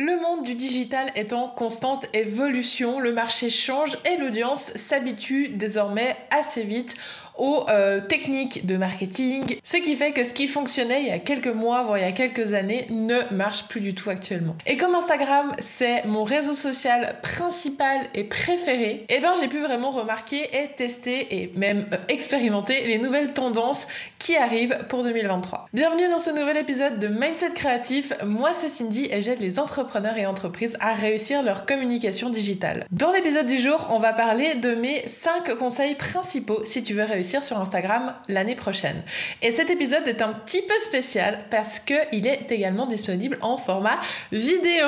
Le monde du digital est en constante évolution, le marché change et l'audience s'habitue désormais assez vite aux euh, techniques de marketing, ce qui fait que ce qui fonctionnait il y a quelques mois, voire il y a quelques années, ne marche plus du tout actuellement. Et comme Instagram, c'est mon réseau social principal et préféré, eh ben j'ai pu vraiment remarquer et tester et même euh, expérimenter les nouvelles tendances qui arrivent pour 2023. Bienvenue dans ce nouvel épisode de Mindset Créatif. Moi c'est Cindy et j'aide les entrepreneurs et entreprises à réussir leur communication digitale. Dans l'épisode du jour, on va parler de mes 5 conseils principaux si tu veux réussir sur Instagram l'année prochaine. Et cet épisode est un petit peu spécial parce qu'il est également disponible en format vidéo.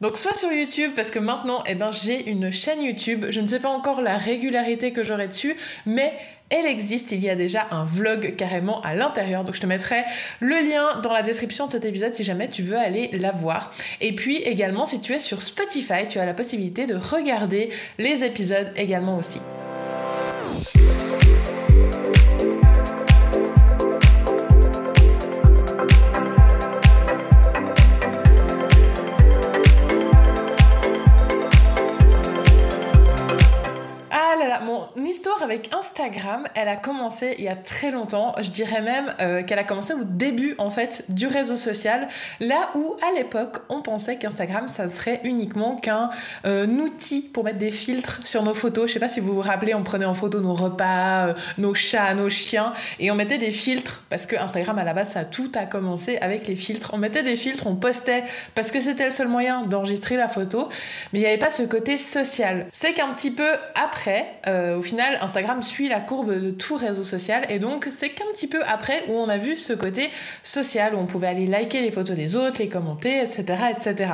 Donc soit sur YouTube parce que maintenant eh ben, j'ai une chaîne YouTube. Je ne sais pas encore la régularité que j'aurai dessus, mais elle existe, il y a déjà un vlog carrément à l'intérieur. Donc je te mettrai le lien dans la description de cet épisode si jamais tu veux aller la voir. Et puis également si tu es sur Spotify, tu as la possibilité de regarder les épisodes également aussi. Avec Instagram, elle a commencé il y a très longtemps. Je dirais même euh, qu'elle a commencé au début en fait du réseau social, là où à l'époque on pensait qu'Instagram ça serait uniquement qu'un euh, outil pour mettre des filtres sur nos photos. Je sais pas si vous vous rappelez, on prenait en photo nos repas, euh, nos chats, nos chiens, et on mettait des filtres parce que Instagram à la base ça tout a commencé avec les filtres. On mettait des filtres, on postait parce que c'était le seul moyen d'enregistrer la photo, mais il n'y avait pas ce côté social. C'est qu'un petit peu après, au final Instagram suit la courbe de tout réseau social et donc c'est qu'un petit peu après où on a vu ce côté social où on pouvait aller liker les photos des autres, les commenter, etc., etc.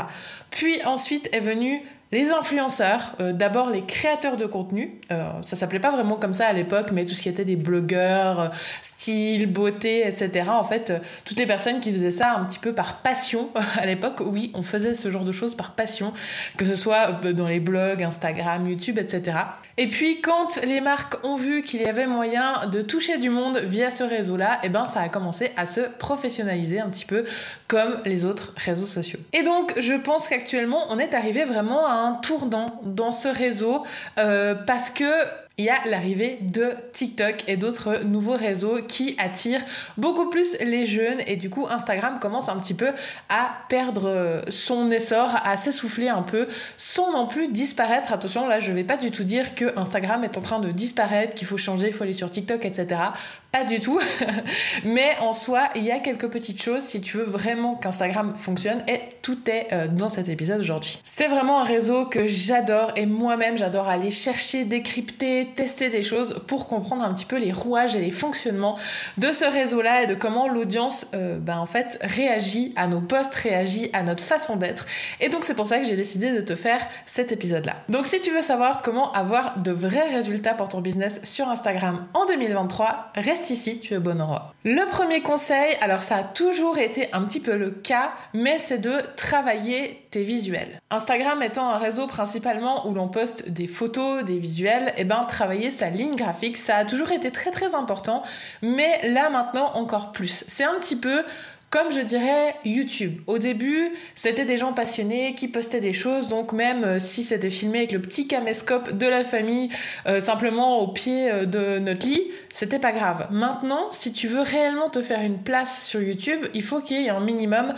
Puis ensuite est venu les influenceurs, euh, d'abord les créateurs de contenu, euh, ça s'appelait pas vraiment comme ça à l'époque, mais tout ce qui était des blogueurs, euh, style, beauté, etc. En fait, toutes les personnes qui faisaient ça un petit peu par passion à l'époque, oui, on faisait ce genre de choses par passion, que ce soit dans les blogs, Instagram, YouTube, etc. Et puis quand les marques ont vu qu'il y avait moyen de toucher du monde via ce réseau-là, eh ben ça a commencé à se professionnaliser un petit peu comme les autres réseaux sociaux. Et donc je pense qu'actuellement on est arrivé vraiment à un tournant dans ce réseau euh, parce que il y a l'arrivée de TikTok et d'autres nouveaux réseaux qui attirent beaucoup plus les jeunes et du coup Instagram commence un petit peu à perdre son essor, à s'essouffler un peu sans non plus disparaître. Attention, là je vais pas du tout dire que Instagram est en train de disparaître, qu'il faut changer, il faut aller sur TikTok, etc. Pas du tout. Mais en soi, il y a quelques petites choses si tu veux vraiment qu'Instagram fonctionne et tout est euh, dans cet épisode aujourd'hui. C'est vraiment un réseau que j'adore et moi-même j'adore aller chercher, décrypter, tester des choses pour comprendre un petit peu les rouages et les fonctionnements de ce réseau-là et de comment l'audience euh, ben, en fait réagit à nos posts, réagit à notre façon d'être. Et donc c'est pour ça que j'ai décidé de te faire cet épisode-là. Donc si tu veux savoir comment avoir de vrais résultats pour ton business sur Instagram en 2023, reste ici, tu es bon endroit. Le premier conseil, alors ça a toujours été un petit peu le cas, mais c'est de travailler tes visuels. Instagram étant un réseau principalement où l'on poste des photos, des visuels, et eh ben travailler sa ligne graphique, ça a toujours été très très important, mais là maintenant encore plus. C'est un petit peu comme je dirais YouTube. Au début, c'était des gens passionnés qui postaient des choses, donc même euh, si c'était filmé avec le petit caméscope de la famille, euh, simplement au pied euh, de notre lit, c'était pas grave. Maintenant, si tu veux réellement te faire une place sur YouTube, il faut qu'il y ait un minimum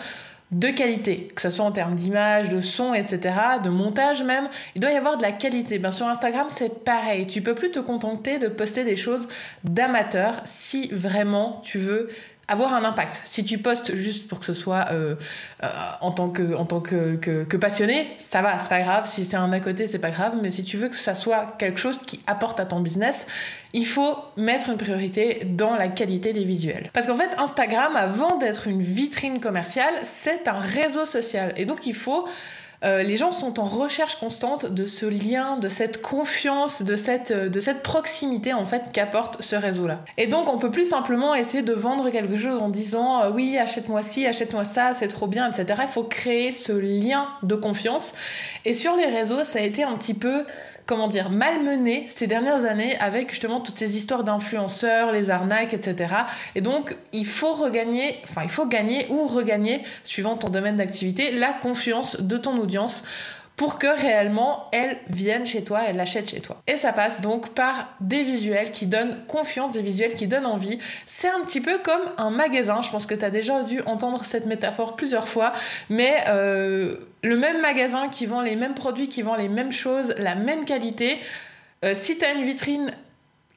de qualité, que ce soit en termes d'image, de son, etc., de montage même, il doit y avoir de la qualité. Bien sur Instagram, c'est pareil. Tu peux plus te contenter de poster des choses d'amateurs si vraiment tu veux avoir un impact. Si tu postes juste pour que ce soit euh, euh, en tant, que, en tant que, que, passionné, ça va, c'est pas grave. Si c'est un à côté, c'est pas grave. Mais si tu veux que ça soit quelque chose qui apporte à ton business, il faut mettre une priorité dans la qualité des visuels. Parce qu'en fait, Instagram, avant d'être une vitrine commerciale, c'est un réseau social. Et donc, il faut euh, les gens sont en recherche constante de ce lien, de cette confiance, de cette, euh, de cette proximité en fait qu'apporte ce réseau-là. Et donc on peut plus simplement essayer de vendre quelque chose en disant euh, oui achète-moi ci, achète-moi ça, c'est trop bien, etc. Il faut créer ce lien de confiance. Et sur les réseaux, ça a été un petit peu comment dire, malmené ces dernières années avec justement toutes ces histoires d'influenceurs, les arnaques, etc. Et donc, il faut regagner, enfin, il faut gagner ou regagner, suivant ton domaine d'activité, la confiance de ton audience pour que réellement elle vienne chez toi, elle l'achète chez toi. Et ça passe donc par des visuels qui donnent confiance, des visuels qui donnent envie. C'est un petit peu comme un magasin, je pense que tu as déjà dû entendre cette métaphore plusieurs fois, mais euh, le même magasin qui vend les mêmes produits, qui vend les mêmes choses, la même qualité, euh, si tu as une vitrine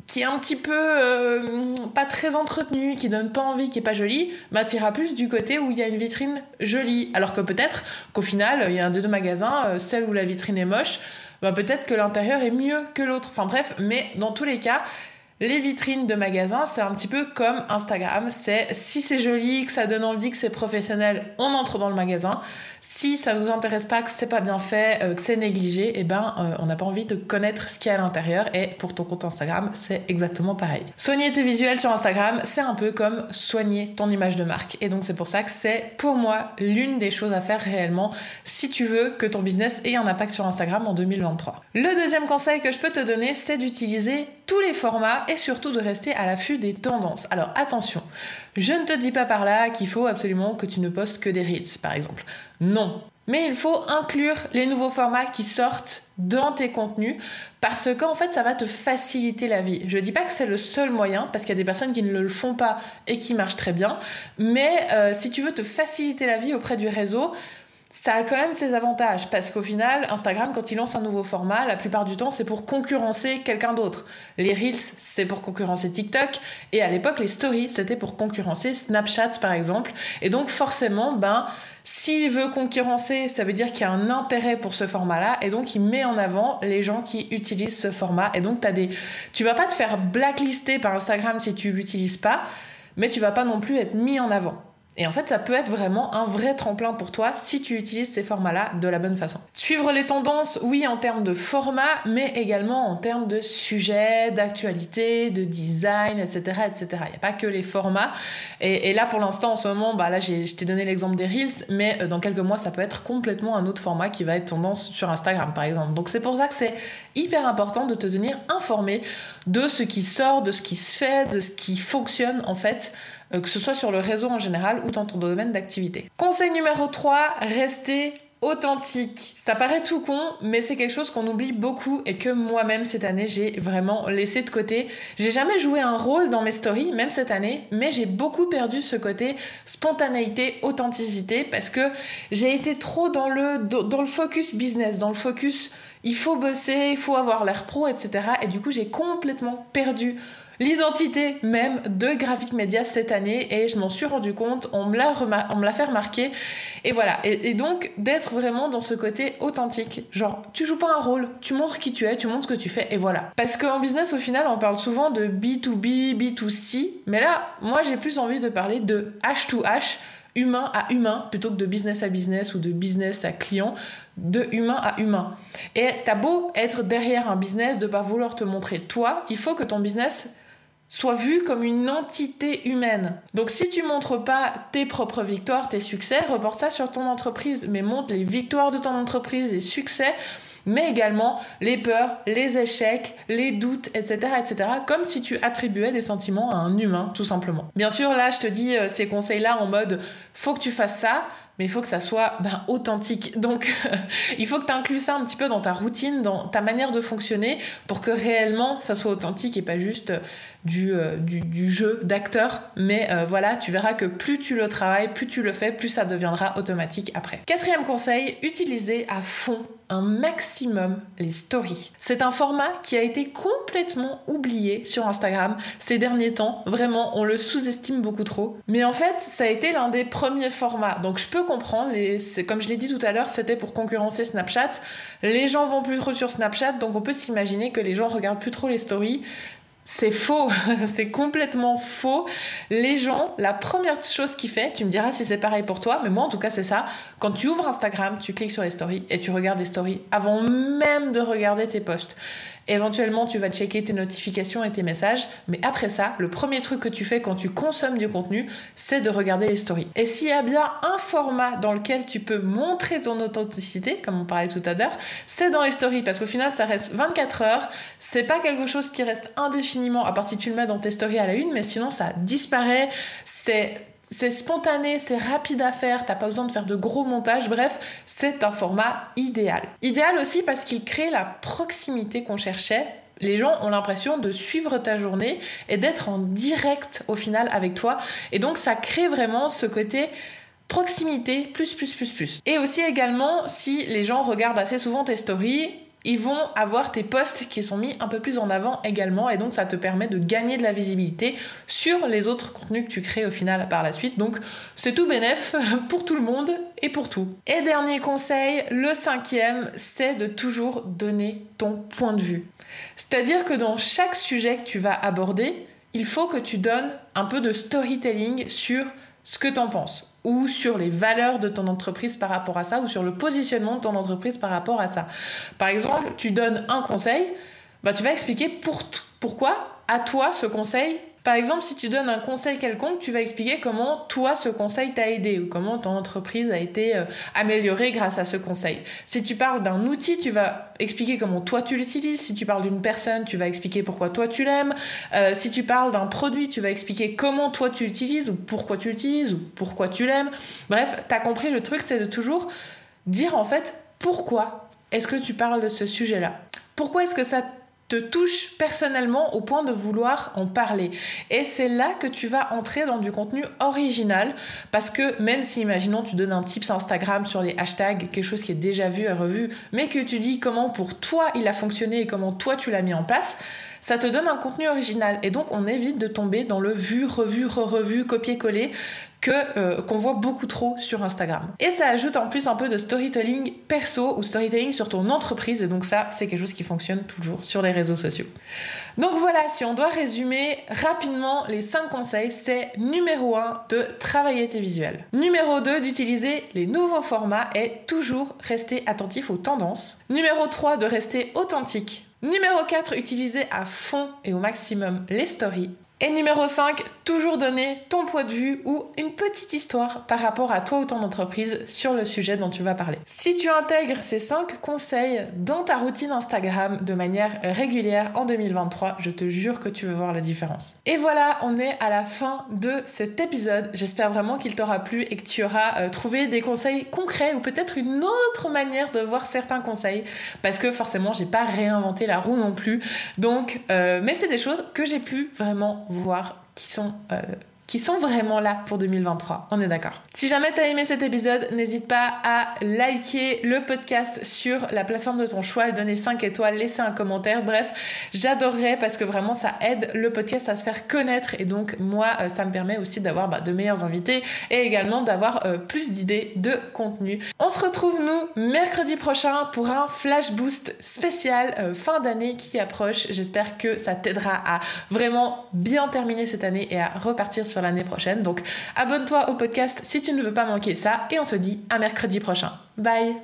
qui est un petit peu euh, très entretenu, qui donne pas envie, qui est pas joli, bah t'iras plus du côté où il y a une vitrine jolie. Alors que peut-être qu'au final, il y a un des deux magasins, euh, celle où la vitrine est moche, bah peut-être que l'intérieur est mieux que l'autre. Enfin bref, mais dans tous les cas, les vitrines de magasins, c'est un petit peu comme Instagram. C'est si c'est joli, que ça donne envie, que c'est professionnel, on entre dans le magasin. Si ça nous intéresse pas, que c'est pas bien fait, euh, que c'est négligé, eh ben euh, on n'a pas envie de connaître ce qu'il y a à l'intérieur. Et pour ton compte Instagram, c'est exactement pareil. Soigner tes visuels sur Instagram, c'est un peu comme soigner ton image de marque. Et donc c'est pour ça que c'est pour moi l'une des choses à faire réellement si tu veux que ton business ait un impact sur Instagram en 2023. Le deuxième conseil que je peux te donner, c'est d'utiliser tous les formats et surtout de rester à l'affût des tendances. Alors attention, je ne te dis pas par là qu'il faut absolument que tu ne postes que des reels, par exemple. Non. Mais il faut inclure les nouveaux formats qui sortent dans tes contenus parce qu'en fait ça va te faciliter la vie. Je ne dis pas que c'est le seul moyen parce qu'il y a des personnes qui ne le font pas et qui marchent très bien, mais euh, si tu veux te faciliter la vie auprès du réseau, ça a quand même ses avantages parce qu'au final, Instagram, quand il lance un nouveau format, la plupart du temps, c'est pour concurrencer quelqu'un d'autre. Les Reels, c'est pour concurrencer TikTok et à l'époque, les Stories, c'était pour concurrencer Snapchat par exemple. Et donc, forcément, ben, s'il veut concurrencer, ça veut dire qu'il y a un intérêt pour ce format-là et donc il met en avant les gens qui utilisent ce format. Et donc, as des... tu vas pas te faire blacklister par Instagram si tu l'utilises pas, mais tu vas pas non plus être mis en avant. Et en fait, ça peut être vraiment un vrai tremplin pour toi si tu utilises ces formats-là de la bonne façon. Suivre les tendances, oui, en termes de format, mais également en termes de sujet, d'actualité, de design, etc. etc. Il n'y a pas que les formats. Et, là, pour l'instant, en ce moment, bah là, je t'ai donné l'exemple des Reels, mais euh, dans quelques mois, ça peut être complètement un autre format qui va être tendance sur Instagram, par exemple. Donc c'est pour ça que c'est hyper important de te tenir informé de ce qui sort, de ce qui se fait, de ce qui fonctionne, en fait que ce soit sur le réseau en général ou dans ton domaine d'activité. Conseil numéro 3, restez authentique. Ça paraît tout con, mais c'est quelque chose qu'on oublie beaucoup et que moi-même cette année j'ai vraiment laissé de côté. J'ai jamais joué un rôle dans mes stories, même cette année, mais j'ai beaucoup perdu ce côté spontanéité, authenticité, parce que j'ai été trop dans le, dans le focus business, dans le focus il faut bosser, il faut avoir l'air pro, etc. Et du coup j'ai complètement perdu l'identité même de Graphic Media cette année et je m'en suis rendu compte, on me l'a, fait remarquer et voilà. Et, donc d'être vraiment dans ce côté authentique, genre tu joues pas un rôle, tu montres qui tu es, tu montres ce que tu fais et voilà. Parce qu'en business au final on parle souvent de B2B, B2C, mais là moi j'ai plus envie de parler de H2H humain à humain plutôt que de business à business ou de business à client, de humain à humain. Et t'as beau être derrière un business, de pas vouloir te montrer toi, il faut que ton business soit vu comme une entité humaine. Donc si tu montres pas tes propres victoires, tes succès, reporte ça sur ton entreprise, mais montre les victoires de ton entreprise, les succès, mais également les peurs, les échecs, les doutes, etc., etc., comme si tu attribuais des sentiments à un humain, tout simplement. Bien sûr, là, je te dis euh, ces conseils-là en mode faut que tu fasses ça, mais il faut que ça soit ben, authentique. Donc, il faut que tu inclues ça un petit peu dans ta routine, dans ta manière de fonctionner, pour que réellement ça soit authentique et pas juste du, euh, du, jeu d'acteur. Mais euh, voilà, tu verras que plus tu le travailles, plus tu le fais, plus ça deviendra automatique après. Quatrième conseil, utilisez à fond un maximum les stories. C'est un format qui a été complètement oublié sur Instagram ces derniers temps. Vraiment, on le sous-estime beaucoup trop. Mais en fait, ça a été l'un des premiers formats. Donc je peux comprendre, les, comme je l'ai dit tout à l'heure, c'était pour concurrencer Snapchat. Les gens vont plus trop sur Snapchat, donc on peut s'imaginer que les gens regardent plus trop les stories. C'est faux, c'est complètement faux. Les gens, la première chose qu'ils font, tu me diras si c'est pareil pour toi, mais moi en tout cas c'est ça, quand tu ouvres Instagram, tu cliques sur les stories et tu regardes les stories avant même de regarder tes posts. Éventuellement, tu vas checker tes notifications et tes messages, mais après ça, le premier truc que tu fais quand tu consommes du contenu, c'est de regarder les stories. Et s'il y a bien un format dans lequel tu peux montrer ton authenticité, comme on parlait tout à l'heure, c'est dans les stories, parce qu'au final, ça reste 24 heures, c'est pas quelque chose qui reste indéfiniment, à part si tu le mets dans tes stories à la une, mais sinon ça disparaît, c'est c'est spontané, c'est rapide à faire, t'as pas besoin de faire de gros montages, bref, c'est un format idéal. Idéal aussi parce qu'il crée la proximité qu'on cherchait. Les gens ont l'impression de suivre ta journée et d'être en direct au final avec toi. Et donc ça crée vraiment ce côté proximité plus plus plus plus. Et aussi également si les gens regardent assez souvent tes stories, ils vont avoir tes posts qui sont mis un peu plus en avant également et donc ça te permet de gagner de la visibilité sur les autres contenus que tu crées au final par la suite. Donc c'est tout bénef pour tout le monde et pour tout. Et dernier conseil, le cinquième, c'est de toujours donner ton point de vue. C'est-à-dire que dans chaque sujet que tu vas aborder, il faut que tu donnes un peu de storytelling sur ce que tu en penses ou sur les valeurs de ton entreprise par rapport à ça, ou sur le positionnement de ton entreprise par rapport à ça. Par exemple, tu donnes un conseil, bah, tu vas expliquer pour pourquoi à toi ce conseil par exemple, si tu donnes un conseil quelconque, tu vas expliquer comment toi ce conseil t'a aidé ou comment ton entreprise a été euh, améliorée grâce à ce conseil. Si tu parles d'un outil, tu vas expliquer comment toi tu l'utilises. Si tu parles d'une personne, tu vas expliquer pourquoi toi tu l'aimes. Euh, si tu parles d'un produit, tu vas expliquer comment toi tu l'utilises ou pourquoi tu l'utilises ou pourquoi tu l'aimes. Bref, tu as compris le truc, c'est de toujours dire en fait pourquoi est-ce que tu parles de ce sujet-là? Pourquoi est-ce que ça te touche personnellement au point de vouloir en parler. Et c'est là que tu vas entrer dans du contenu original parce que même si, imaginons, tu donnes un tips Instagram sur les hashtags, quelque chose qui est déjà vu et revu, mais que tu dis comment pour toi il a fonctionné et comment toi tu l'as mis en place, ça te donne un contenu original. Et donc, on évite de tomber dans le vu, revu, re-revu, copier-coller que euh, qu'on voit beaucoup trop sur Instagram. Et ça ajoute en plus un peu de storytelling perso ou storytelling sur ton entreprise et donc ça c'est quelque chose qui fonctionne toujours sur les réseaux sociaux. Donc voilà, si on doit résumer rapidement les 5 conseils, c'est numéro 1 de travailler tes visuels. Numéro 2 d'utiliser les nouveaux formats et toujours rester attentif aux tendances. Numéro 3 de rester authentique Numéro 4, utiliser à fond et au maximum les stories. Et numéro 5, toujours donner ton point de vue ou une petite histoire par rapport à toi ou ton entreprise sur le sujet dont tu vas parler. Si tu intègres ces 5 conseils dans ta routine Instagram de manière régulière en 2023, je te jure que tu vas voir la différence. Et voilà, on est à la fin de cet épisode. J'espère vraiment qu'il t'aura plu et que tu auras euh, trouvé des conseils concrets ou peut-être une autre manière de voir certains conseils parce que forcément, j'ai pas réinventé la roue non plus. Donc, euh, mais c'est des choses que j'ai pu vraiment voir qui sont euh, qui sont vraiment là pour 2023. On est d'accord. Si jamais t'as aimé cet épisode, n'hésite pas à liker le podcast sur la plateforme de ton choix, donner 5 étoiles, laisser un commentaire. Bref, j'adorerais parce que vraiment ça aide le podcast à se faire connaître et donc moi euh, ça me permet aussi d'avoir bah, de meilleurs invités et également d'avoir euh, plus d'idées de contenu. On se retrouve nous mercredi prochain pour un flash boost spécial euh, fin d'année qui approche. J'espère que ça t'aidera à vraiment bien terminer cette année et à repartir sur l'année prochaine. Donc abonne-toi au podcast si tu ne veux pas manquer ça et on se dit à mercredi prochain. Bye